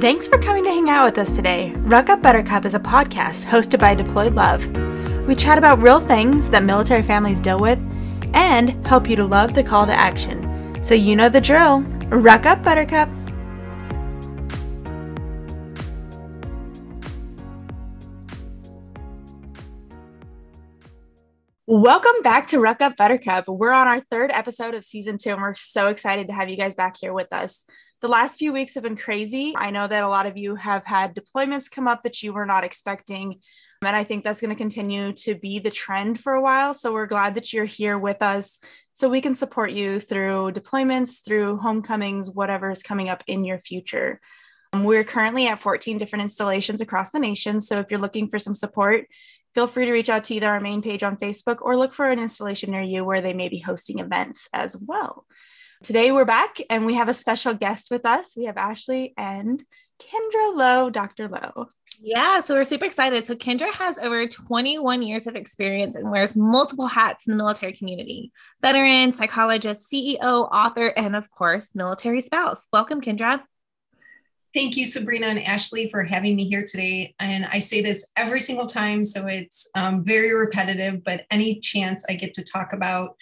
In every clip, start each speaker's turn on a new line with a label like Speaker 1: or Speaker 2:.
Speaker 1: Thanks for coming to hang out with us today. Ruck Up Buttercup is a podcast hosted by Deployed Love. We chat about real things that military families deal with and help you to love the call to action. So you know the drill. Ruck Up Buttercup. Welcome back to Ruck Up Buttercup. We're on our third episode of season two, and we're so excited to have you guys back here with us. The last few weeks have been crazy. I know that a lot of you have had deployments come up that you were not expecting. And I think that's going to continue to be the trend for a while. So we're glad that you're here with us so we can support you through deployments, through homecomings, whatever is coming up in your future. Um, we're currently at 14 different installations across the nation. So if you're looking for some support, feel free to reach out to either our main page on Facebook or look for an installation near you where they may be hosting events as well. Today we're back and we have a special guest with us. We have Ashley and Kendra Lowe, Dr. Lowe.
Speaker 2: Yeah, so we're super excited. So Kendra has over 21 years of experience and wears multiple hats in the military community veteran, psychologist, CEO, author, and of course, military spouse. Welcome, Kendra.
Speaker 3: Thank you, Sabrina and Ashley, for having me here today. And I say this every single time, so it's um, very repetitive, but any chance I get to talk about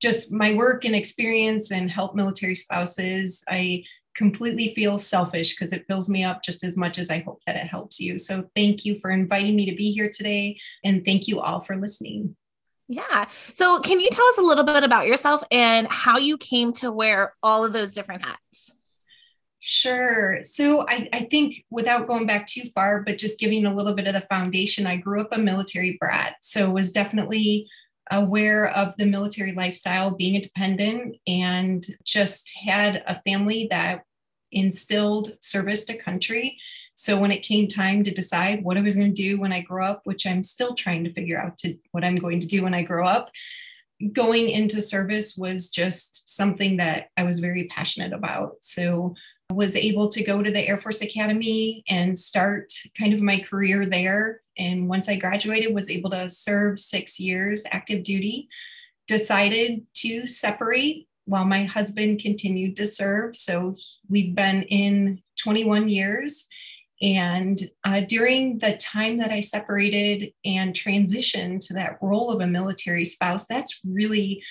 Speaker 3: just my work and experience and help military spouses, I completely feel selfish because it fills me up just as much as I hope that it helps you. So thank you for inviting me to be here today. And thank you all for listening.
Speaker 2: Yeah. So, can you tell us a little bit about yourself and how you came to wear all of those different hats?
Speaker 3: Sure. So I, I, think without going back too far, but just giving a little bit of the foundation, I grew up a military brat. So was definitely aware of the military lifestyle, being a dependent, and just had a family that instilled service to country. So when it came time to decide what I was going to do when I grow up, which I'm still trying to figure out to what I'm going to do when I grow up, going into service was just something that I was very passionate about. So was able to go to the Air Force Academy and start kind of my career there. And once I graduated, was able to serve six years active duty. Decided to separate while my husband continued to serve. So we've been in 21 years. And uh, during the time that I separated and transitioned to that role of a military spouse, that's really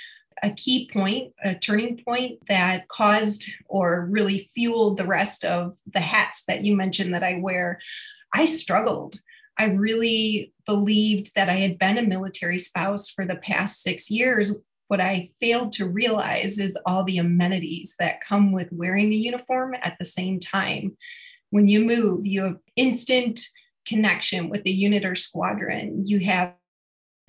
Speaker 3: a key point, a turning point that caused or really fueled the rest of the hats that you mentioned that I wear. I struggled. I really believed that I had been a military spouse for the past six years. What I failed to realize is all the amenities that come with wearing the uniform at the same time. When you move, you have instant connection with the unit or squadron. You have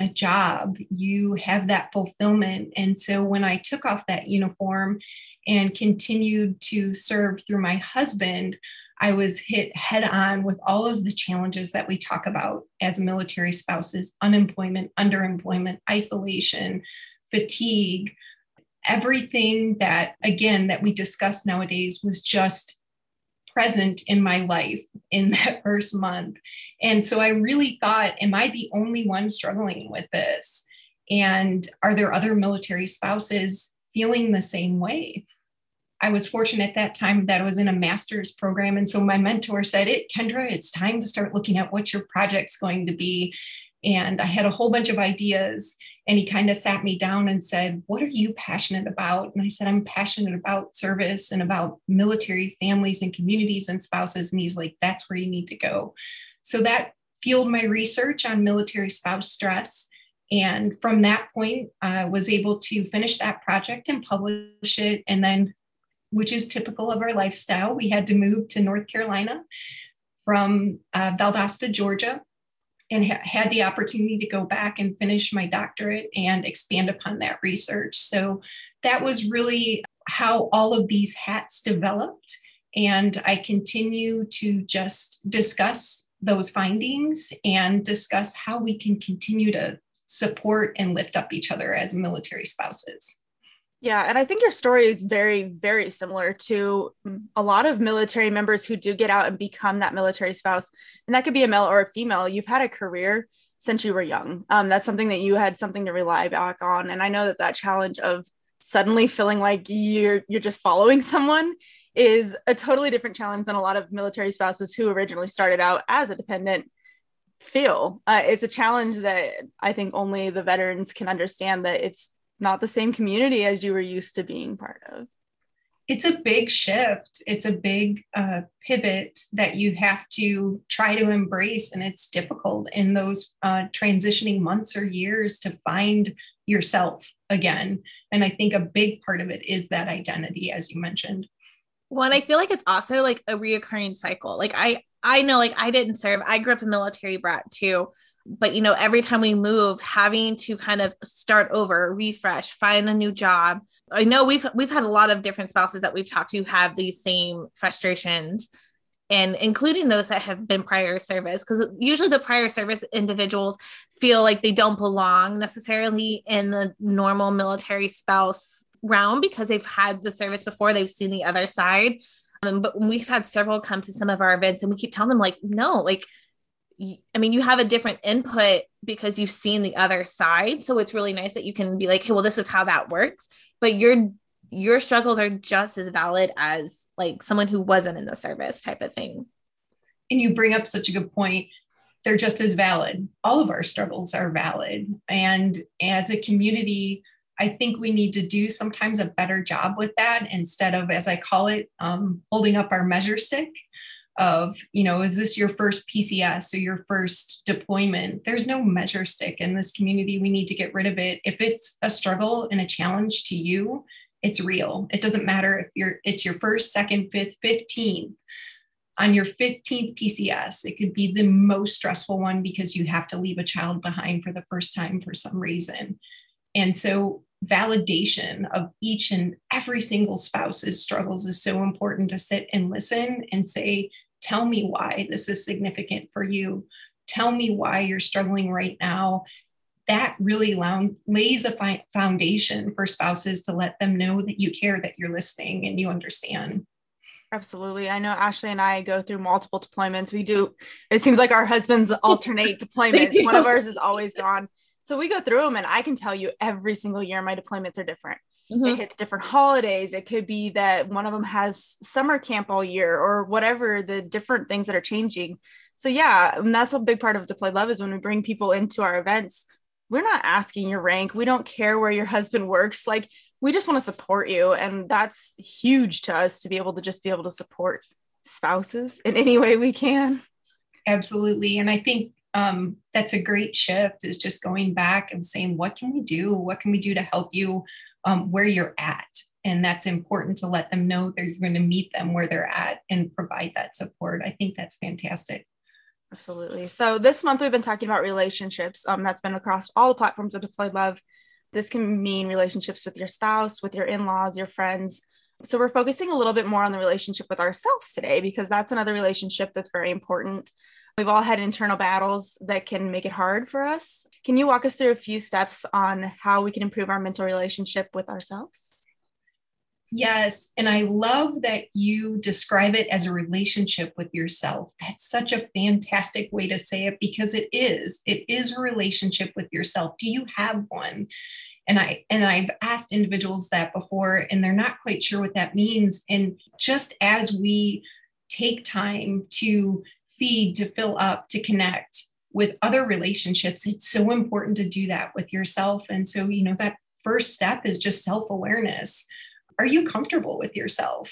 Speaker 3: a job, you have that fulfillment. And so when I took off that uniform and continued to serve through my husband, I was hit head on with all of the challenges that we talk about as military spouses unemployment, underemployment, isolation, fatigue, everything that, again, that we discuss nowadays was just present in my life in that first month. And so I really thought, am I the only one struggling with this? And are there other military spouses feeling the same way? I was fortunate at that time that I was in a master's program. And so my mentor said, It, Kendra, it's time to start looking at what your project's going to be. And I had a whole bunch of ideas. And he kind of sat me down and said, What are you passionate about? And I said, I'm passionate about service and about military families and communities and spouses. And he's like, That's where you need to go. So that fueled my research on military spouse stress. And from that point, I was able to finish that project and publish it. And then, which is typical of our lifestyle, we had to move to North Carolina from uh, Valdosta, Georgia and ha- had the opportunity to go back and finish my doctorate and expand upon that research. So that was really how all of these hats developed. And I continue to just discuss those findings and discuss how we can continue to support and lift up each other as military spouses.
Speaker 1: Yeah, and I think your story is very, very similar to a lot of military members who do get out and become that military spouse. And that could be a male or a female. You've had a career since you were young. Um, that's something that you had something to rely back on. And I know that that challenge of suddenly feeling like you're you're just following someone is a totally different challenge than a lot of military spouses who originally started out as a dependent feel. Uh, it's a challenge that I think only the veterans can understand that it's not the same community as you were used to being part of.
Speaker 3: It's a big shift. It's a big uh, pivot that you have to try to embrace. And it's difficult in those uh, transitioning months or years to find yourself again. And I think a big part of it is that identity, as you mentioned.
Speaker 2: Well, and I feel like it's also like a reoccurring cycle. Like I I know like I didn't serve. I grew up a military brat too. But you know, every time we move, having to kind of start over, refresh, find a new job. I know we've we've had a lot of different spouses that we've talked to have these same frustrations and including those that have been prior service because usually the prior service individuals feel like they don't belong necessarily in the normal military spouse realm because they've had the service before they've seen the other side um, but we've had several come to some of our events and we keep telling them like no like I mean, you have a different input because you've seen the other side. So it's really nice that you can be like, hey, well, this is how that works. But your your struggles are just as valid as like someone who wasn't in the service type of thing.
Speaker 3: And you bring up such a good point. They're just as valid. All of our struggles are valid. And as a community, I think we need to do sometimes a better job with that instead of, as I call it, um, holding up our measure stick of, you know, is this your first PCS or your first deployment? There's no measure stick in this community. We need to get rid of it. If it's a struggle and a challenge to you, it's real. It doesn't matter if you're it's your first, second, fifth, 15th. On your 15th PCS, it could be the most stressful one because you have to leave a child behind for the first time for some reason. And so validation of each and every single spouse's struggles is so important to sit and listen and say, Tell me why this is significant for you. Tell me why you're struggling right now. That really lays a foundation for spouses to let them know that you care, that you're listening, and you understand.
Speaker 1: Absolutely. I know Ashley and I go through multiple deployments. We do, it seems like our husbands alternate deployments. One of ours is always gone. So we go through them, and I can tell you every single year my deployments are different. Mm-hmm. It hits different holidays. It could be that one of them has summer camp all year or whatever the different things that are changing. So, yeah, and that's a big part of Deploy Love is when we bring people into our events, we're not asking your rank. We don't care where your husband works. Like, we just want to support you. And that's huge to us to be able to just be able to support spouses in any way we can.
Speaker 3: Absolutely. And I think um, that's a great shift is just going back and saying what can we do? What can we do to help you um, where you're at? And that's important to let them know that you're going to meet them where they're at and provide that support. I think that's fantastic.
Speaker 1: Absolutely. So this month we've been talking about relationships um, that's been across all the platforms of deployed love. This can mean relationships with your spouse with your in-laws your friends. So we're focusing a little bit more on the relationship with ourselves today because that's another relationship that's very important We've all had internal battles that can make it hard for us. Can you walk us through a few steps on how we can improve our mental relationship with ourselves?
Speaker 3: Yes. And I love that you describe it as a relationship with yourself. That's such a fantastic way to say it because it is. It is a relationship with yourself. Do you have one? And I and I've asked individuals that before and they're not quite sure what that means. And just as we take time to feed, to fill up, to connect with other relationships, it's so important to do that with yourself. And so, you know, that first step is just self awareness. Are you comfortable with yourself?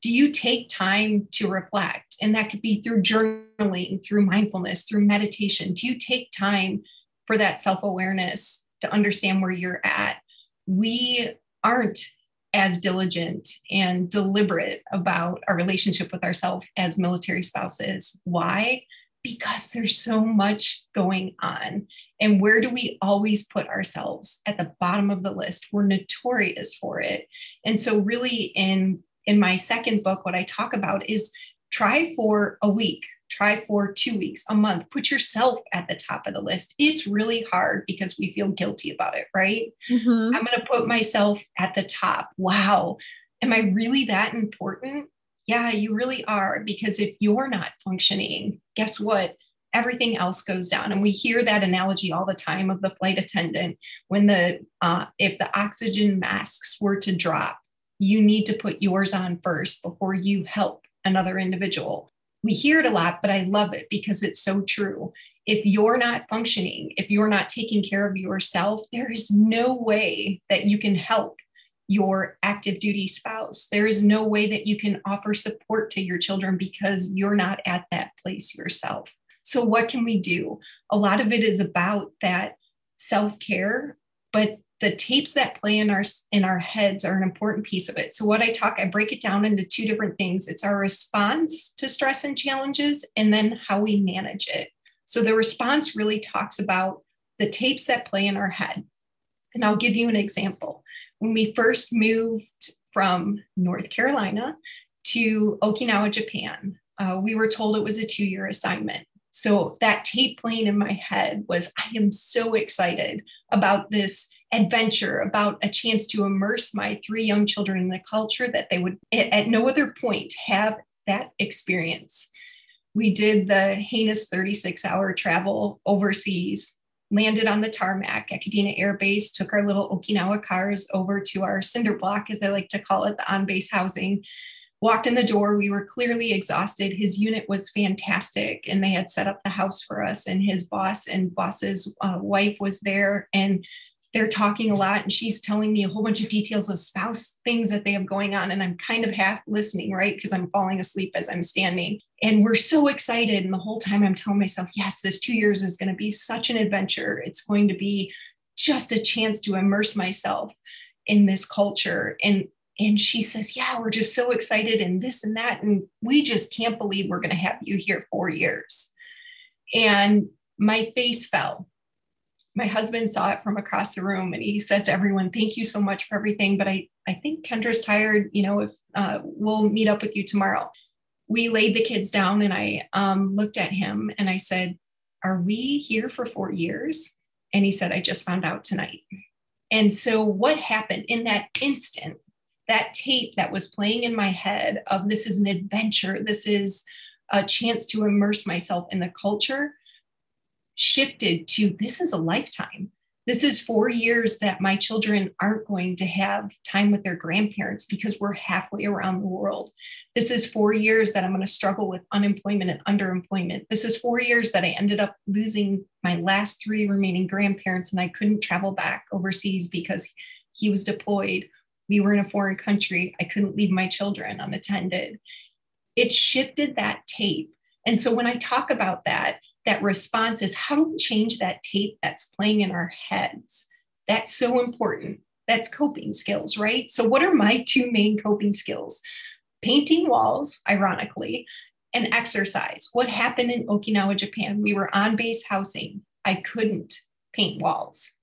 Speaker 3: Do you take time to reflect? And that could be through journaling, through mindfulness, through meditation. Do you take time for that self awareness to understand where you're at? We aren't as diligent and deliberate about our relationship with ourselves as military spouses. Why? Because there's so much going on. And where do we always put ourselves? At the bottom of the list. We're notorious for it. And so, really, in in my second book, what I talk about is try for a week, try for two weeks, a month, put yourself at the top of the list. It's really hard because we feel guilty about it, right? Mm-hmm. I'm going to put myself at the top. Wow. Am I really that important? Yeah, you really are. Because if you're not functioning, guess what? Everything else goes down. And we hear that analogy all the time of the flight attendant when the, uh, if the oxygen masks were to drop, you need to put yours on first before you help another individual. We hear it a lot, but I love it because it's so true. If you're not functioning, if you're not taking care of yourself, there is no way that you can help your active duty spouse. There is no way that you can offer support to your children because you're not at that place yourself. So, what can we do? A lot of it is about that self care, but the tapes that play in our in our heads are an important piece of it. So what i talk i break it down into two different things. It's our response to stress and challenges and then how we manage it. So the response really talks about the tapes that play in our head. And i'll give you an example. When we first moved from north carolina to okinawa japan uh, we were told it was a two-year assignment. So that tape playing in my head was i am so excited about this adventure, about a chance to immerse my three young children in a culture that they would at no other point have that experience. We did the heinous 36 hour travel overseas, landed on the tarmac at Kadena Air Base, took our little Okinawa cars over to our cinder block, as I like to call it, the on base housing. Walked in the door. We were clearly exhausted. His unit was fantastic, and they had set up the house for us. And his boss and boss's uh, wife was there, and they're talking a lot and she's telling me a whole bunch of details of spouse things that they have going on and i'm kind of half listening right because i'm falling asleep as i'm standing. And we're so excited and the whole time i'm telling myself yes this two years is going to be such an adventure. It's going to be just a chance to immerse myself in this culture. And and she says yeah we're just so excited and this and that and we just can't believe we're going to have you here four years. And my face fell my husband saw it from across the room and he says to everyone, thank you so much for everything. But I, I think Kendra's tired, you know, if uh, we'll meet up with you tomorrow. We laid the kids down and I um, looked at him and I said, are we here for four years? And he said, I just found out tonight. And so what happened in that instant, that tape that was playing in my head of this is an adventure, this is a chance to immerse myself in the culture shifted to this is a lifetime. This is four years that my children aren't going to have time with their grandparents because we're halfway around the world. This is four years that I'm going to struggle with unemployment and underemployment. This is four years that I ended up losing my last three remaining grandparents and I couldn't travel back overseas because he was deployed. We were in a foreign country. I couldn't leave my children unattended. It shifted that tape. And so when I talk about that, that response is how do we change that tape that's playing in our heads? That's so important. That's coping skills, right? So, what are my two main coping skills? Painting walls, ironically, and exercise. What happened in Okinawa, Japan? We were on base housing. I couldn't paint walls.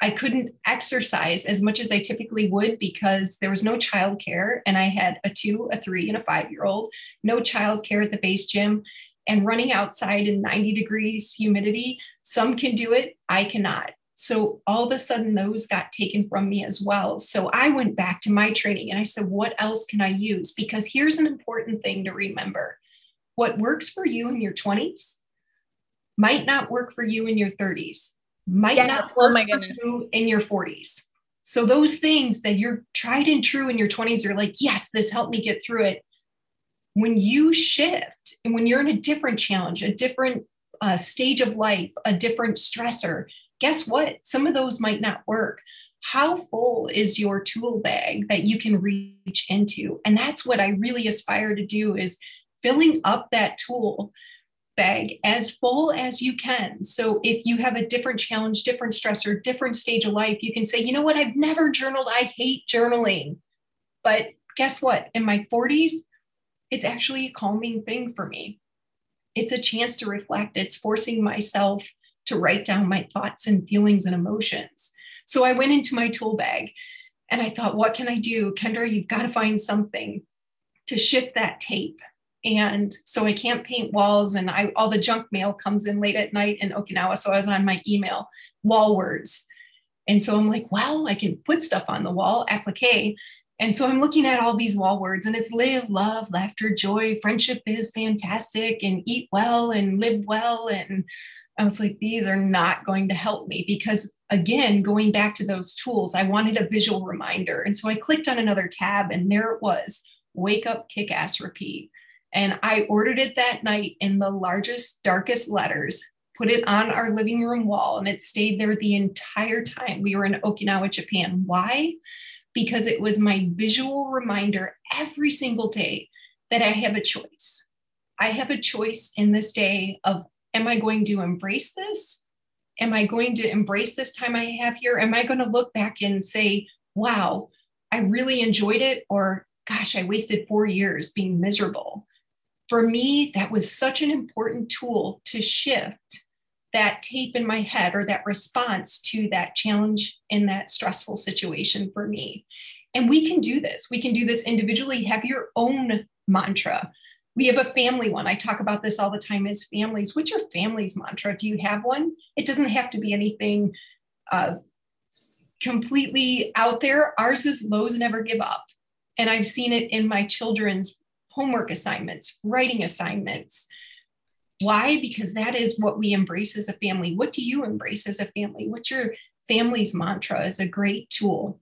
Speaker 3: I couldn't exercise as much as I typically would because there was no childcare and I had a two, a three, and a five year old, no childcare at the base gym and running outside in 90 degrees humidity. Some can do it, I cannot. So all of a sudden, those got taken from me as well. So I went back to my training and I said, what else can I use? Because here's an important thing to remember what works for you in your 20s might not work for you in your 30s, might yes. not oh work oh my goodness. for you in your 40s. So those things that you're tried and true in your 20s, you're like, yes, this helped me get through it when you shift and when you're in a different challenge, a different uh, stage of life, a different stressor, guess what? Some of those might not work. How full is your tool bag that you can reach into? And that's what I really aspire to do is filling up that tool bag as full as you can. So if you have a different challenge, different stressor, different stage of life, you can say, you know what, I've never journaled. I hate journaling. But guess what? In my 40s, it's actually a calming thing for me. It's a chance to reflect, it's forcing myself to write down my thoughts and feelings and emotions. So I went into my tool bag and I thought, what can I do? Kendra, you've got to find something to shift that tape. And so I can't paint walls, and I all the junk mail comes in late at night in Okinawa. So I was on my email, wall words. And so I'm like, well, I can put stuff on the wall, applique. And so I'm looking at all these wall words, and it's live, love, laughter, joy, friendship is fantastic, and eat well and live well. And I was like, these are not going to help me because, again, going back to those tools, I wanted a visual reminder. And so I clicked on another tab, and there it was Wake Up, Kick Ass, Repeat. And I ordered it that night in the largest, darkest letters, put it on our living room wall, and it stayed there the entire time we were in Okinawa, Japan. Why? Because it was my visual reminder every single day that I have a choice. I have a choice in this day of am I going to embrace this? Am I going to embrace this time I have here? Am I going to look back and say, wow, I really enjoyed it? Or gosh, I wasted four years being miserable. For me, that was such an important tool to shift that tape in my head or that response to that challenge in that stressful situation for me. And we can do this. We can do this individually. Have your own mantra we have a family one. I talk about this all the time as families. What's your family's mantra? Do you have one? It doesn't have to be anything uh, completely out there. Ours is Lowe's never give up. And I've seen it in my children's homework assignments, writing assignments. Why? Because that is what we embrace as a family. What do you embrace as a family? What's your family's mantra is a great tool.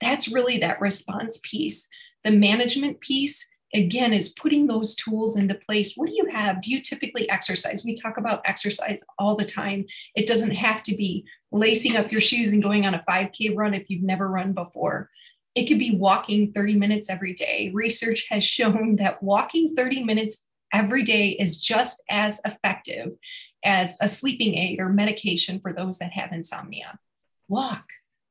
Speaker 3: That's really that response piece. The management piece again is putting those tools into place what do you have do you typically exercise we talk about exercise all the time it doesn't have to be lacing up your shoes and going on a 5k run if you've never run before it could be walking 30 minutes every day research has shown that walking 30 minutes every day is just as effective as a sleeping aid or medication for those that have insomnia. Walk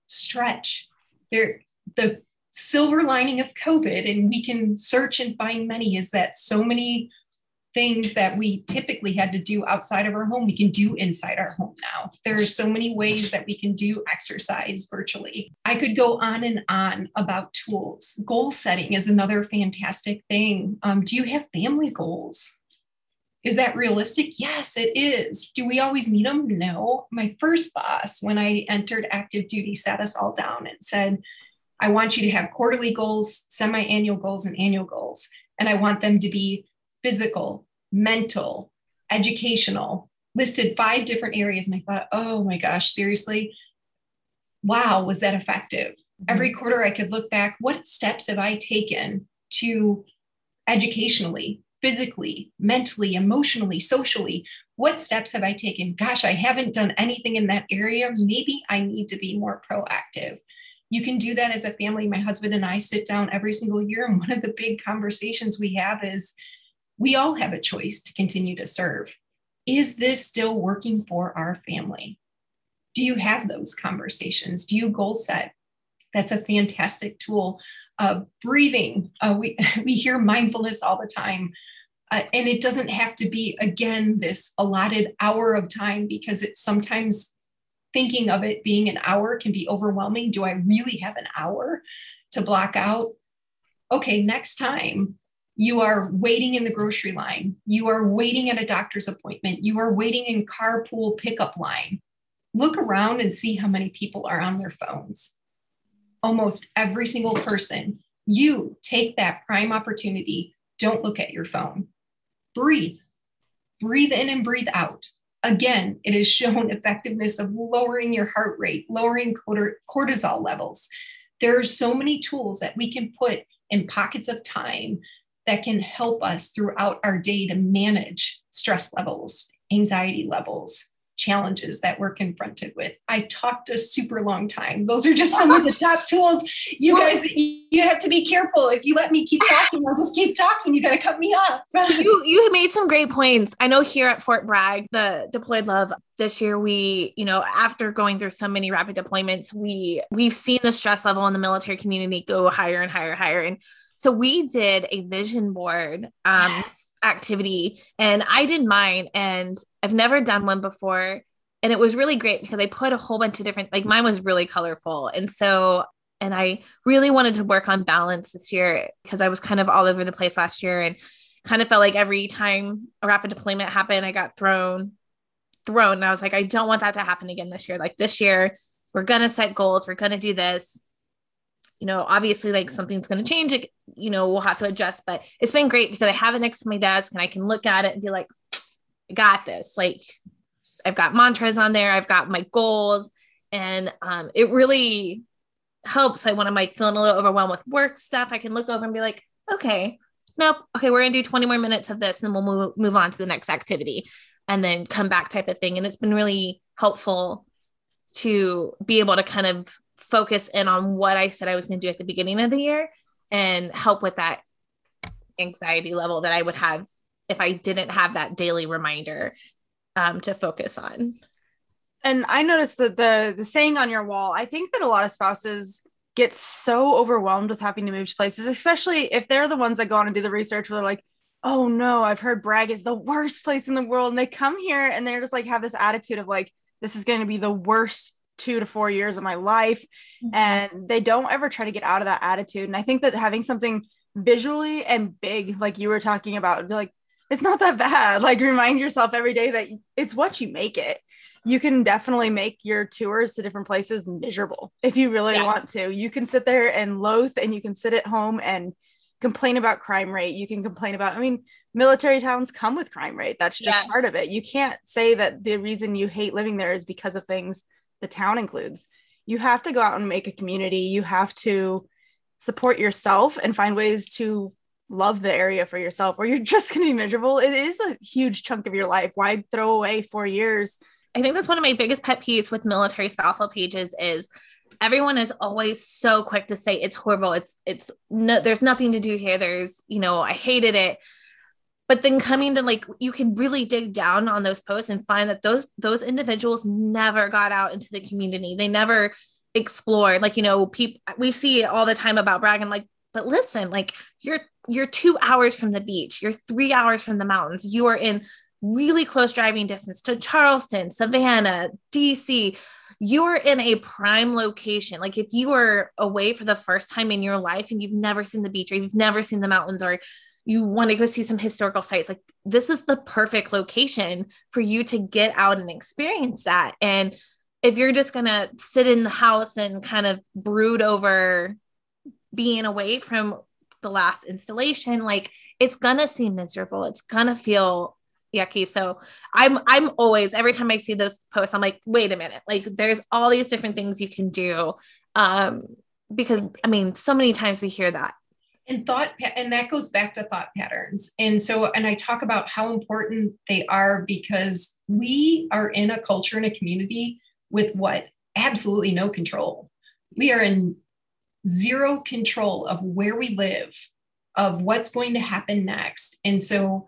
Speaker 3: stretch. There the silver lining of COVID, and we can search and find many, is that so many things that we typically had to do outside of our home, we can do inside our home now. There are so many ways that we can do exercise virtually. I could go on and on about tools. Goal setting is another fantastic thing. Um, do you have family goals? Is that realistic? Yes, it is. Do we always meet them? No. My first boss, when I entered active duty, sat us all down and said, I want you to have quarterly goals, semi annual goals, and annual goals. And I want them to be physical, mental, educational, listed five different areas. And I thought, oh my gosh, seriously? Wow, was that effective? Mm-hmm. Every quarter, I could look back what steps have I taken to educationally, physically, mentally, emotionally, socially? What steps have I taken? Gosh, I haven't done anything in that area. Maybe I need to be more proactive you can do that as a family. My husband and I sit down every single year, and one of the big conversations we have is we all have a choice to continue to serve. Is this still working for our family? Do you have those conversations? Do you goal set? That's a fantastic tool. Uh, breathing, uh, we, we hear mindfulness all the time. Uh, and it doesn't have to be, again, this allotted hour of time because it's sometimes thinking of it being an hour can be overwhelming. Do I really have an hour to block out? Okay, next time you are waiting in the grocery line, you are waiting at a doctor's appointment, you are waiting in carpool pickup line. Look around and see how many people are on their phones. Almost every single person. You take that prime opportunity. Don't look at your phone. Breathe. Breathe in and breathe out. Again, it has shown effectiveness of lowering your heart rate, lowering cortisol levels. There are so many tools that we can put in pockets of time that can help us throughout our day to manage stress levels, anxiety levels, challenges that we're confronted with. I talked a super long time. Those are just some of the top tools. You guys, you have to be careful. If you let me keep talking, I'll just keep talking. You got to cut me off.
Speaker 2: you you made some great points. I know here at Fort Bragg, the deployed love this year we you know after going through so many rapid deployments we we've seen the stress level in the military community go higher and higher and higher and so we did a vision board um, yes. activity and I did mine and I've never done one before. And it was really great because I put a whole bunch of different, like mine was really colorful. And so, and I really wanted to work on balance this year because I was kind of all over the place last year and kind of felt like every time a rapid deployment happened, I got thrown, thrown. And I was like, I don't want that to happen again this year. Like this year, we're going to set goals, we're going to do this you know, obviously like something's going to change, it, you know, we'll have to adjust, but it's been great because I have it next to my desk and I can look at it and be like, I got this. Like, I've got mantras on there, I've got my goals, and um, it really helps. Like when I'm like feeling a little overwhelmed with work stuff, I can look over and be like, okay, nope, okay, we're gonna do 20 more minutes of this, and then we'll move move on to the next activity, and then come back type of thing. And it's been really helpful to be able to kind of focus in on what I said I was going to do at the beginning of the year and help with that anxiety level that I would have if I didn't have that daily reminder um, to focus on.
Speaker 1: And I noticed that the the saying on your wall, I think that a lot of spouses get so overwhelmed with having to move to places, especially if they're the ones that go on and do the research where they're like, oh no, I've heard Bragg is the worst place in the world. And they come here and they're just like have this attitude of like, this is going to be the worst two to four years of my life. Mm-hmm. And they don't ever try to get out of that attitude. And I think that having something visually and big, like you were talking about, like, it's not that bad. Like, remind yourself every day that it's what you make it. You can definitely make your tours to different places miserable if you really yeah. want to. You can sit there and loathe, and you can sit at home and complain about crime rate. You can complain about, I mean, military towns come with crime rate. That's just yeah. part of it. You can't say that the reason you hate living there is because of things the town includes. You have to go out and make a community. You have to support yourself and find ways to love the area for yourself or you're just going to be miserable. It is a huge chunk of your life. Why throw away four years?
Speaker 2: I think that's one of my biggest pet peeves with military spousal pages is everyone is always so quick to say it's horrible. It's, it's no, there's nothing to do here. There's, you know, I hated it but then coming to like you can really dig down on those posts and find that those those individuals never got out into the community. They never explored like you know people we see it all the time about bragging like but listen like you're you're two hours from the beach. You're three hours from the mountains. You are in really close driving distance to charleston savannah dc you're in a prime location. Like if you are away for the first time in your life and you've never seen the beach or you've never seen the mountains or you want to go see some historical sites like this is the perfect location for you to get out and experience that. And if you're just going to sit in the house and kind of brood over being away from the last installation like it's going to seem miserable. It's going to feel yucky. So i'm i'm always every time i see those posts i'm like wait a minute. Like there's all these different things you can do. Um because i mean so many times we hear that
Speaker 3: and thought and that goes back to thought patterns. And so and i talk about how important they are because we are in a culture and a community with what? Absolutely no control. We are in zero control of where we live of what's going to happen next. And so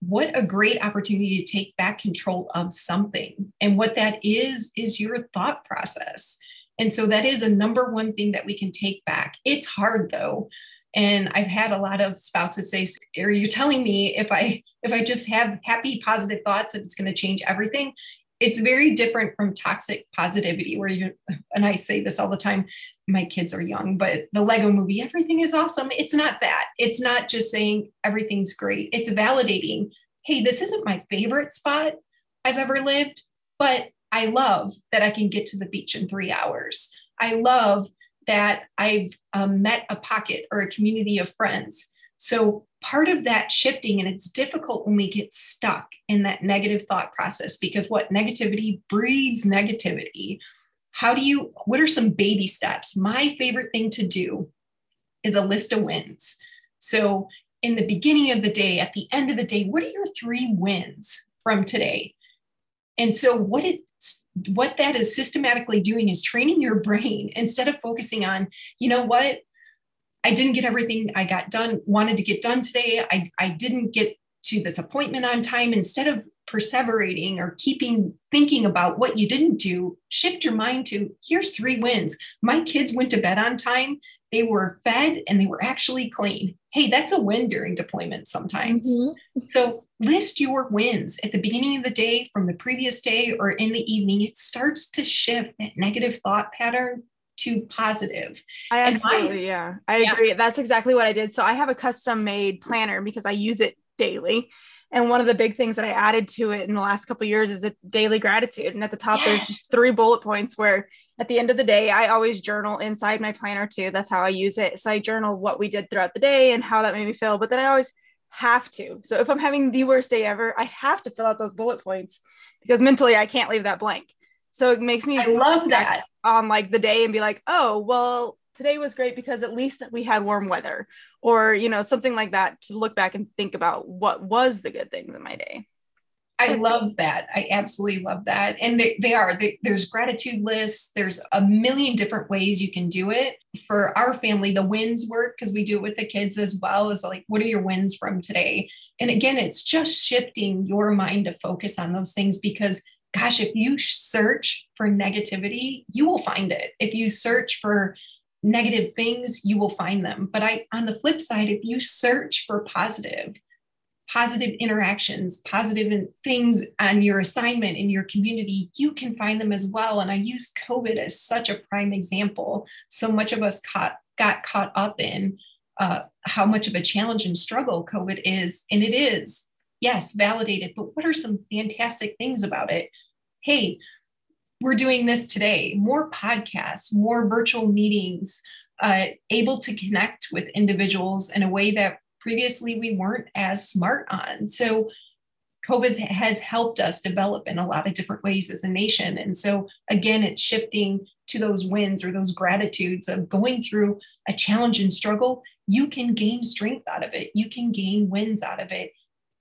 Speaker 3: what a great opportunity to take back control of something. And what that is is your thought process. And so that is a number one thing that we can take back. It's hard though and i've had a lot of spouses say are you telling me if i if i just have happy positive thoughts that it's going to change everything. It's very different from toxic positivity where you and i say this all the time my kids are young but the lego movie everything is awesome. It's not that. It's not just saying everything's great. It's validating hey this isn't my favorite spot i've ever lived but i love that i can get to the beach in three hours. I love that I've um, met a pocket or a community of friends. So part of that shifting, and it's difficult when we get stuck in that negative thought process because what negativity breeds negativity. How do you, what are some baby steps? My favorite thing to do is a list of wins. So in the beginning of the day, at the end of the day, what are your three wins from today? And so what it what that is systematically doing is training your brain instead of focusing on, you know what, I didn't get everything I got done, wanted to get done today. I, I didn't get to this appointment on time. Instead of perseverating or keeping thinking about what you didn't do, shift your mind to here's three wins. My kids went to bed on time, they were fed, and they were actually clean. Hey, that's a win during deployment sometimes. Mm-hmm. So list your wins at the beginning of the day from the previous day or in the evening. It starts to shift that negative thought pattern to positive.
Speaker 1: I absolutely, yeah, I yeah. agree. That's exactly what I did. So I have a custom made planner because I use it daily. And one of the big things that I added to it in the last couple years is a daily gratitude. And at the top, yes. there's just three bullet points where at the end of the day, I always journal inside my planner too. That's how I use it. So I journal what we did throughout the day and how that made me feel. But then I always have to. So if I'm having the worst day ever, I have to fill out those bullet points because mentally I can't leave that blank. So it makes me
Speaker 3: I love that
Speaker 1: on like the day and be like, oh, well, today was great because at least we had warm weather or, you know, something like that to look back and think about what was the good things in my day.
Speaker 3: I love that. I absolutely love that. And they, they are, they, there's gratitude lists. There's a million different ways you can do it. For our family, the wins work because we do it with the kids as well as like, what are your wins from today? And again, it's just shifting your mind to focus on those things because, gosh, if you search for negativity, you will find it. If you search for negative things, you will find them. But I, on the flip side, if you search for positive, positive interactions, positive things on your assignment in your community, you can find them as well. And I use COVID as such a prime example. So much of us caught, got caught up in uh, how much of a challenge and struggle COVID is. And it is, yes, validated, but what are some fantastic things about it? Hey, we're doing this today more podcasts, more virtual meetings, uh, able to connect with individuals in a way that previously we weren't as smart on. So COVID has helped us develop in a lot of different ways as a nation. And so again, it's shifting to those wins or those gratitudes of going through a challenge and struggle. You can gain strength out of it. You can gain wins out of it.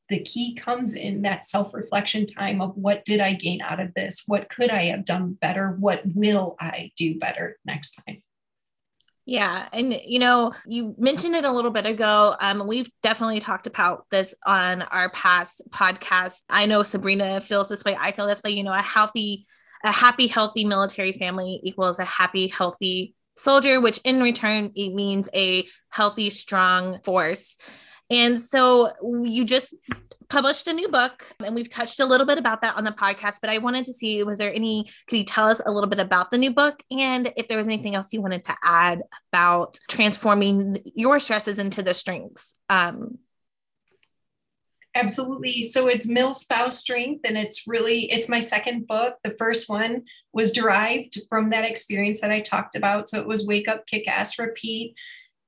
Speaker 3: The key comes in that self reflection time of what did I gain out of this? What could I have done better? What will I do better next time?
Speaker 2: Yeah. And, you know, you mentioned it a little bit ago. Um, we've definitely talked about this on our past podcast. I know Sabrina feels this way. I feel this way. You know, a healthy, a happy, healthy military family equals a happy, healthy soldier, which in return, it means a healthy, strong force. And so you just published a new book and we've touched a little bit about that on the podcast but i wanted to see was there any could you tell us a little bit about the new book? And if there was anything else you wanted to add about transforming your stresses into the strengths um,
Speaker 3: absolutely. So it's MilSpouse strength and it's really it's my second book. The first one was derived from that experience that i talked about. So it was wake up kick ass repeat.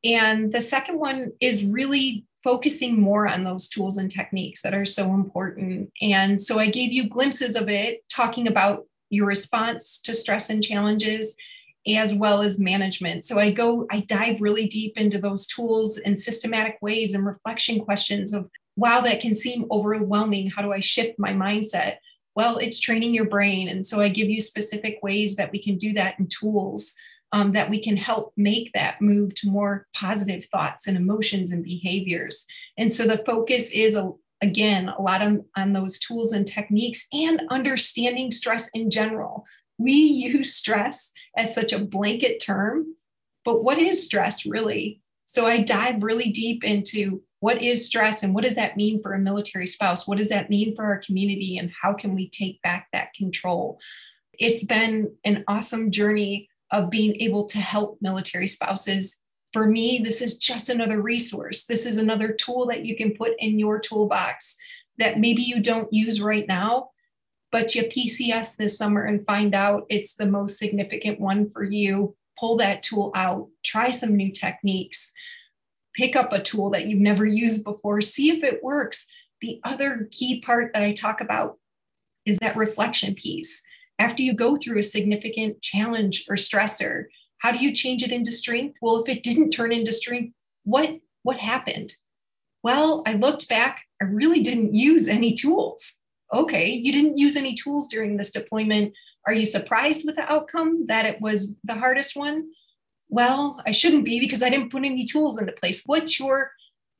Speaker 3: And the second one is really focusing more on those tools and techniques that are so important. And so I gave you glimpses of it, talking about your response to stress and challenges as well as management. So I go, I dive really deep into those tools and systematic ways and reflection questions of, wow, that can seem overwhelming. How do I shift my mindset? Well, it's training your brain. And so I give you specific ways that we can do that in tools um, that we can help make that move to more positive thoughts and emotions and behaviors. And so the focus is a, again a lot on, on those tools and techniques and understanding stress in general. We use stress as such a blanket term, but what is stress really? So I dive really deep into what is stress and what does that mean for a military spouse? What does that mean for our community and how can we take back that control? It's been an awesome journey of being able to help military spouses. For me, this is just another resource. This is another tool that you can put in your toolbox that maybe you don't use right now, but you PCS this summer and find out it's the most significant one for you. Pull that tool out, try some new techniques, pick up a tool that you've never used before, see if it works. The other key part that I talk about is that reflection piece after you go through a significant challenge or stressor how do you change it into strength? Well if it didn't turn into strength what what happened? Well i looked back i really didn't use any tools. Okay you didn't use any tools during this deployment. Are you surprised with the outcome that it was the hardest one? Well i shouldn't be because i didn't put any tools into place. What's your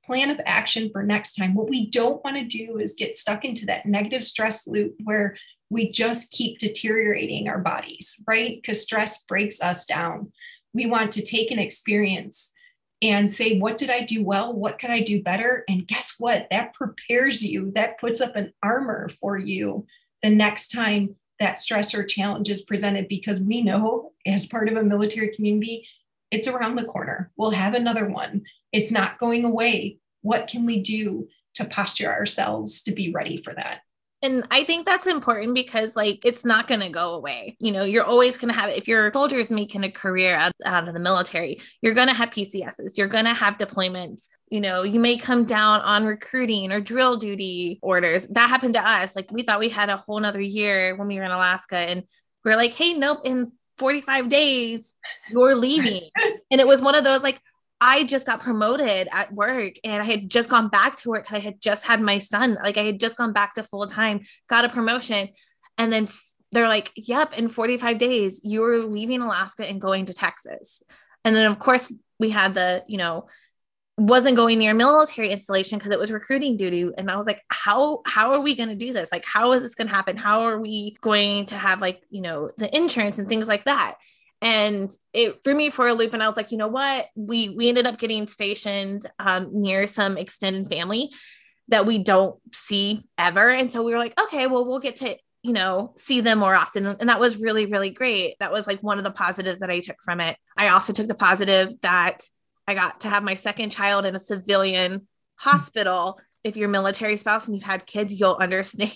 Speaker 3: plan of action for next time? What we don't want to do is get stuck into that negative stress loop where we just keep deteriorating our bodies, right? Because stress breaks us down. We want to take an experience and say, what did I do well? What could I do better? And guess what? That prepares you, that puts up an armor for you the next time that stress or challenge is presented because we know as part of a military community, it's around the corner. We'll have another one. It's not going away. What can we do to posture ourselves to be ready for that?
Speaker 2: And I think that's important because, like, it's not going to go away. You know, you're always going to have, if your soldiers making a career out, out of the military, you're going to have PCSs, you're going to have deployments. You know, you may come down on recruiting or drill duty orders. That happened to us. Like, we thought we had a whole nother year when we were in Alaska, and we we're like, hey, nope, in 45 days, you're leaving. and it was one of those, like, I just got promoted at work and I had just gone back to work because I had just had my son. Like I had just gone back to full time, got a promotion. And then f- they're like, yep, in 45 days, you're leaving Alaska and going to Texas. And then, of course, we had the, you know, wasn't going near military installation because it was recruiting duty and i was like how how are we going to do this like how is this going to happen how are we going to have like you know the insurance and things like that and it threw me for a loop and i was like you know what? We we ended up getting stationed um, near some extended family that we don't see ever. And so we were like okay well we'll get to you know see them more often. And that was really really great. That was like one of the positives that i took from it. I also took the positive that i got to have my second child in a civilian hospital. If you're a military spouse and you've had kids you'll understand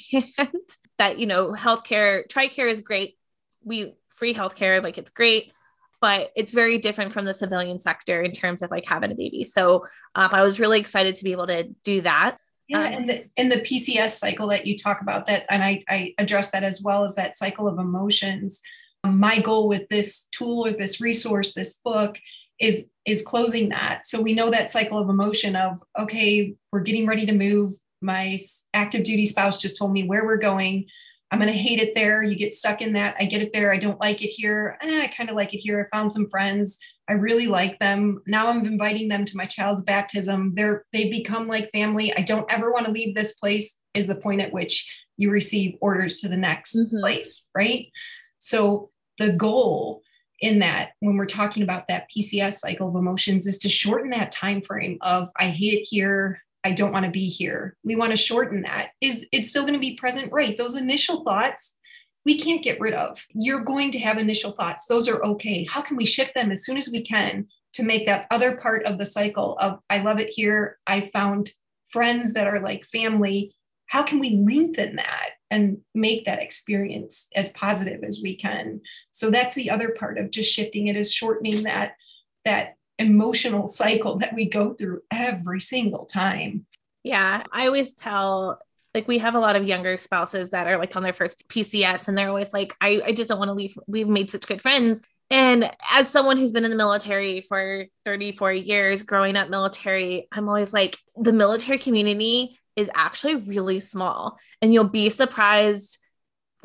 Speaker 2: that you know healthcare tricare is great. We free healthcare, like it's great, but it's very different from the civilian sector in terms of like having a baby. So um, I was really excited to be able to do that.
Speaker 3: Yeah, um, and the and the PCS cycle that you talk about that, and I I address that as well as that cycle of emotions. Um, my goal with this tool or this resource, this book, is is closing that. So we know that cycle of emotion of okay, we're getting ready to move. My active duty spouse just told me where we're going. I'm going to hate it there. You get stuck in that. I get it there. I don't like it here. Eh, I kind of like it here. I found some friends. I really like them. Now I'm inviting them to my child's baptism. They're they become like family. I don't ever want to leave this place is the point at which you receive orders to the next mm-hmm. place, right? So the goal in that when we're talking about that PCS cycle of emotions is to shorten that time frame of I hate it here, I don't want to be here. We want to shorten that. Is it's still going to be present? Right. Those initial thoughts we can't get rid of. You're going to have initial thoughts. Those are okay. How can we shift them as soon as we can to make that other part of the cycle of I love it here. I found friends that are like family. How can we lengthen that and make that experience as positive as we can? So that's the other part of just shifting it is shortening that that emotional cycle that we go through every single time.
Speaker 2: Yeah, I always tell like we have a lot of younger spouses that are like on their first PCS and they're always like, I, I just don't want to leave. We've made such good friends. And as someone who's been in the military for 34 years, growing up military, I'm always like, the military community is actually really small. And you'll be surprised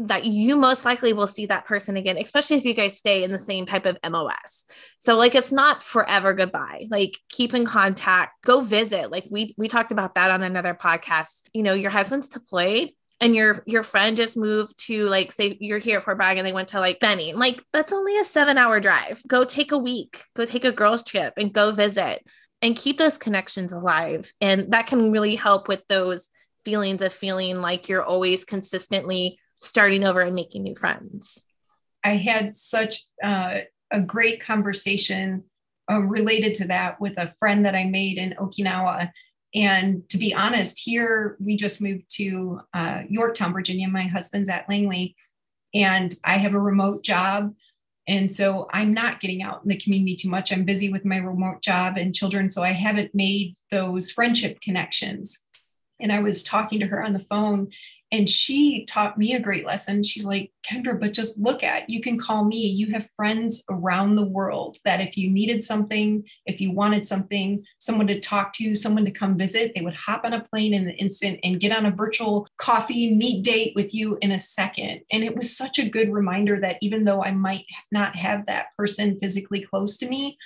Speaker 2: that you most likely will see that person again, especially if you guys stay in the same type of MOS. So like it's not forever goodbye. Like keep in contact, go visit. Like we we talked about that on another podcast. You know, your husband's deployed and your your friend just moved to like say you're here at Fort Bragg and they went to like Benning. Like that's only a 7-hour drive. Go take a week. Go take a girls trip and go visit and keep those connections alive. And that can really help with those feelings of feeling like you're always consistently starting over and making new friends.
Speaker 3: I had such uh, a great conversation uh, related to that with a friend that I made in Okinawa. And to be honest, here we just moved to uh, Yorktown, Virginia. My husband's at Langley, and I have a remote job. And so I'm not getting out in the community too much. I'm busy with my remote job and children. So I haven't made those friendship connections. And I was talking to her on the phone, and she taught me a great lesson. She's like, Kendra, but just look at, you can call me. You have friends around the world that if you needed something, if you wanted something, someone to talk to, someone to come visit, they would hop on a plane in an instant and get on a virtual coffee meet date with you in a second. And it was such a good reminder that even though I might not have that person physically close to me,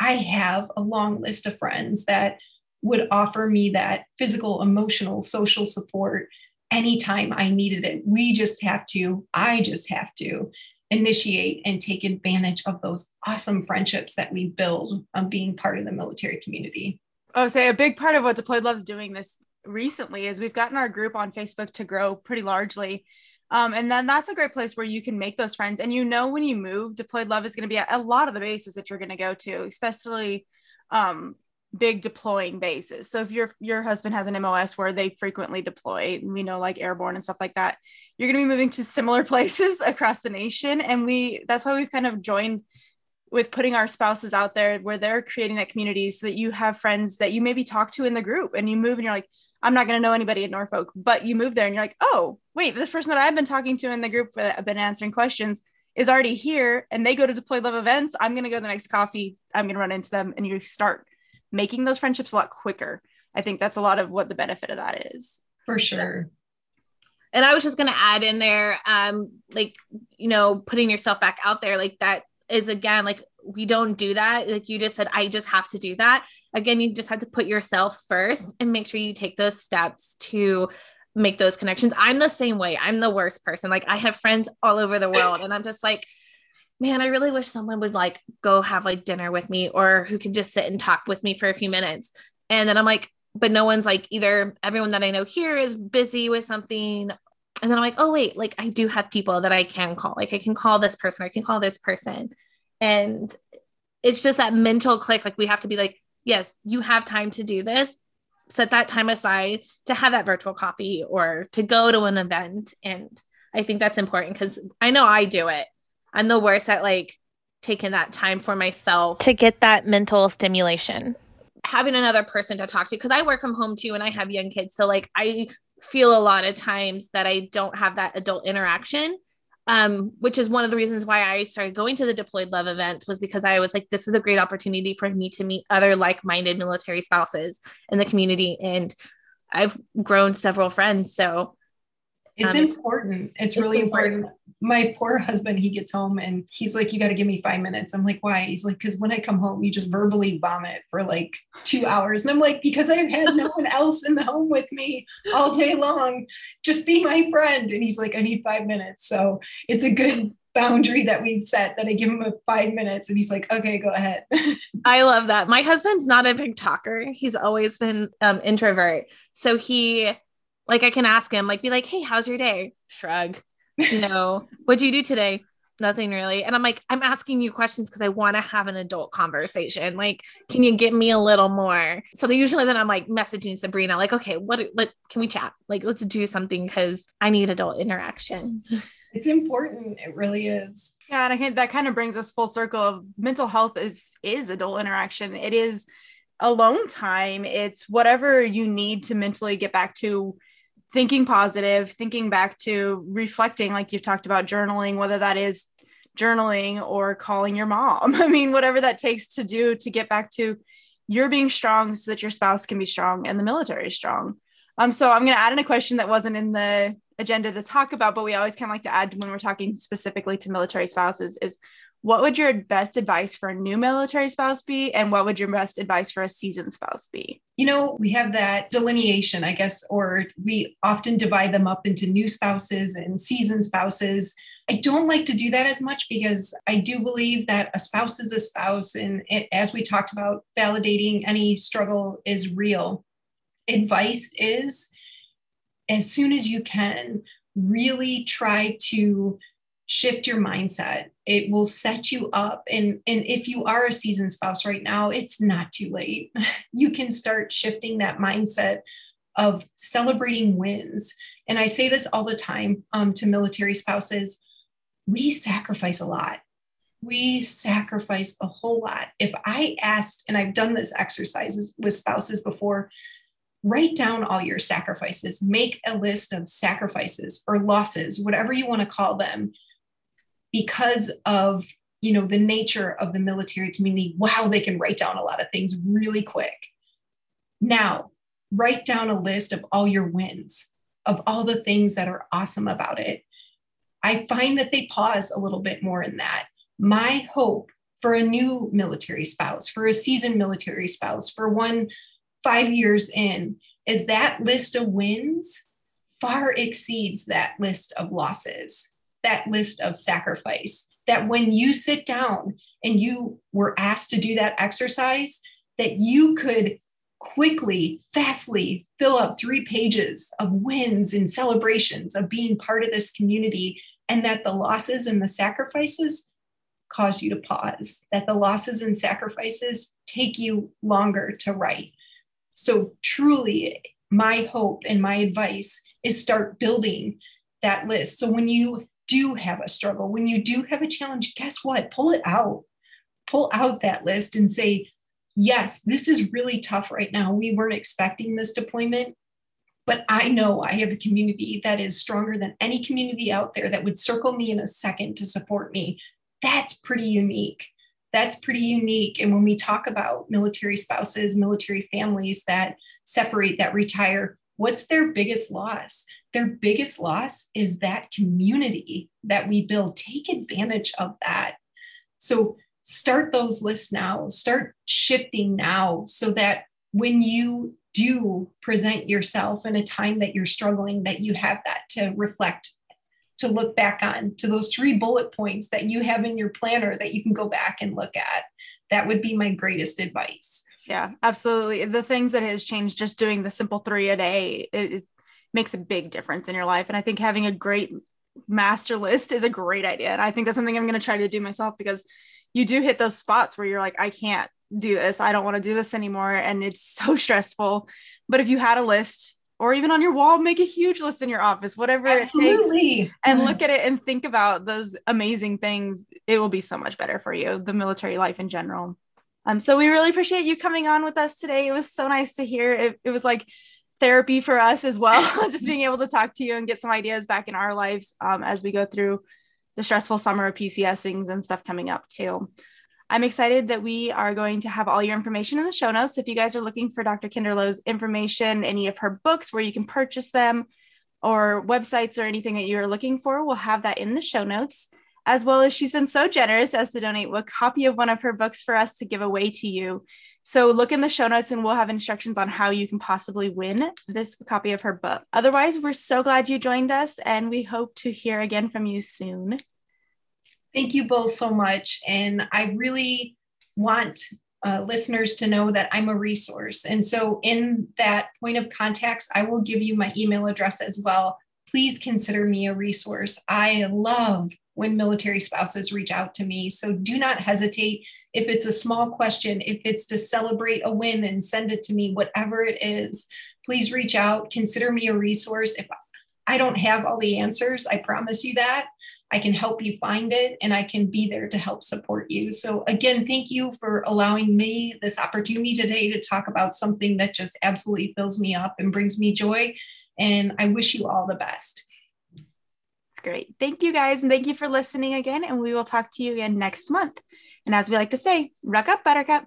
Speaker 3: I have a long list of friends that would offer me that physical, emotional, social support anytime I needed it. We just have to, I just have to initiate and take advantage of those awesome friendships that we build on being part of the military community.
Speaker 1: Oh, say a big part of what Deployed Love's doing this recently is we've gotten our group on Facebook to grow pretty largely. Um, and then that's a great place where you can make those friends. And you know, when you move, Deployed Love is going to be at a lot of the bases that you're going to go to, especially um, big deploying bases. So if your your husband has an MOS where they frequently deploy, we know like airborne and stuff like that, you're going to be moving to similar places across the nation and we that's why we've kind of joined with putting our spouses out there where they're creating that community so that you have friends that you maybe talk to in the group and you move and you're like I'm not going to know anybody at Norfolk, but you move there and you're like, oh, wait, this person that I've been talking to in the group that I've been answering questions is already here and they go to Deployed Love events. I'm going to go to the next coffee. I'm going to run into them and you start making those friendships a lot quicker. I think that's a lot of what the benefit of that is.
Speaker 3: For sure.
Speaker 2: And I was just going to add in there, um, like, you know, putting yourself back out there, like that is again, like, we don't do that. Like you just said, I just have to do that. Again, you just have to put yourself first and make sure you take those steps to make those connections. I'm the same way. I'm the worst person. Like I have friends all over the world and I'm just like, man, I really wish someone would like go have like dinner with me or who could just sit and talk with me for a few minutes. And then I'm like, but no one's like either everyone that I know here is busy with something. And then I'm like, oh, wait, like I do have people that I can call. Like I can call this person, I can call this person. And it's just that mental click. Like we have to be like, yes, you have time to do this. Set that time aside to have that virtual coffee or to go to an event. And I think that's important because I know I do it. I'm the worst at like taking that time for myself
Speaker 4: to get that mental stimulation.
Speaker 2: Having another person to talk to because I work from home too and I have young kids. So like I feel a lot of times that I don't have that adult interaction. Um, which is one of the reasons why I started going to the deployed love events was because I was like, this is a great opportunity for me to meet other like-minded military spouses in the community. And I've grown several friends. So
Speaker 3: it's um, important. It's, it's really important. important. My poor husband, he gets home and he's like, You got to give me five minutes. I'm like, Why? He's like, Because when I come home, you just verbally vomit for like two hours. And I'm like, Because I've had no one else in the home with me all day long. Just be my friend. And he's like, I need five minutes. So it's a good boundary that we set that I give him a five minutes and he's like, okay, go ahead.
Speaker 2: I love that. My husband's not a big talker. He's always been um, introvert. So he like I can ask him, like, be like, hey, how's your day? Shrug. You know, what'd you do today? Nothing really. And I'm like, I'm asking you questions because I want to have an adult conversation. Like, can you give me a little more? So usually then I'm like messaging Sabrina, like, okay, what like can we chat? Like, let's do something because I need adult interaction.
Speaker 3: It's important. It really is.
Speaker 1: Yeah, and I think that kind of brings us full circle of mental health is is adult interaction. It is alone time. It's whatever you need to mentally get back to thinking positive, thinking back to reflecting, like you've talked about journaling, whether that is journaling or calling your mom. I mean, whatever that takes to do to get back to you're being strong so that your spouse can be strong and the military is strong. Um, so I'm going to add in a question that wasn't in the agenda to talk about, but we always kind of like to add when we're talking specifically to military spouses is what would your best advice for a new military spouse be? And what would your best advice for a seasoned spouse be?
Speaker 3: You know we have that delineation i guess or we often divide them up into new spouses and seasoned spouses. I don't like to do that as much because i do believe that a spouse is a spouse and it, as we talked about validating any struggle is real. Advice is as soon as you can really try to shift your mindset. It will set you up. And and if you are a seasoned spouse right now it's not too late. You can start shifting that mindset of celebrating wins. And i say this all the time um, to military spouses we sacrifice a lot. We sacrifice a whole lot. If i asked and i've done this exercises with spouses before write down all your sacrifices. Make a list of sacrifices or losses whatever you want to call them because of you know the nature of the military community wow they can write down a lot of things really quick. Now write down a list of all your wins of all the things that are awesome about it. I find that they pause a little bit more in that. My hope for a new military spouse for a seasoned military spouse for one five years in is that list of wins far exceeds that list of losses that list of sacrifice that when you sit down and you were asked to do that exercise that you could quickly fastly fill up three pages of wins and celebrations of being part of this community and that the losses and the sacrifices cause you to pause, that the losses and sacrifices take you longer to write. So, truly, my hope and my advice is start building that list. So, when you do have a struggle, when you do have a challenge, guess what? Pull it out. Pull out that list and say, yes, this is really tough right now. We weren't expecting this deployment, but I know I have a community that is stronger than any community out there that would circle me in a second to support me. That's pretty unique that's pretty unique. And when we talk about military spouses, military families that separate, that retire, what's their biggest loss? Their biggest loss is that community that we build. Take advantage of that. So start those lists now, start shifting now so that when you do present yourself in a time that you're struggling, that you have that to reflect to look back on to those three bullet points that you have in your planner that you can go back and look at. That would be my greatest advice.
Speaker 1: Yeah, absolutely. The things that has changed just doing the simple three a day it, it makes a big difference in your life. And I think having a great master list is a great idea. And I think that's something I'm going to try to do myself because you do hit those spots where you're like, I can't do this. I don't want to do this anymore. And it's so stressful. But if you had a list, or even on your wall, make a huge list in your office, whatever Absolutely. it takes, and mm. look at it and think about those amazing things. It will be so much better for you, the military life in general. Um, so we really appreciate you coming on with us today. It was so nice to hear. It, it was like therapy for us as well, just being able to talk to you and get some ideas back in our lives um, as we go through the stressful summer of PCSings and stuff coming up too. I'm excited that we are going to have all your information in the show notes. If you guys are looking for Dr. Kinderloh's information, any of her books where you can purchase them, or websites or anything that you're looking for, we'll have that in the show notes. As well as she's been so generous as to donate a copy of one of her books for us to give away to you. So look in the show notes and we'll have instructions on how you can possibly win this copy of her book. Otherwise, we're so glad you joined us and we hope to hear again from you soon.
Speaker 3: Thank you both so much. And I really want uh, listeners to know that I'm a resource. And so, in that point of context, I will give you my email address as well. Please consider me a resource. I love when military spouses reach out to me. So, do not hesitate. If it's a small question, if it's to celebrate a win and send it to me, whatever it is, please reach out. Consider me a resource. If I don't have all the answers, I promise you that. I can help you find it and I can be there to help support you. So, again, thank you for allowing me this opportunity today to talk about something that just absolutely fills me up and brings me joy. And I wish you all the best.
Speaker 1: Great. Thank you guys. And thank you for listening again. And we will talk to you again next month. And as we like to say, ruck up, buttercup.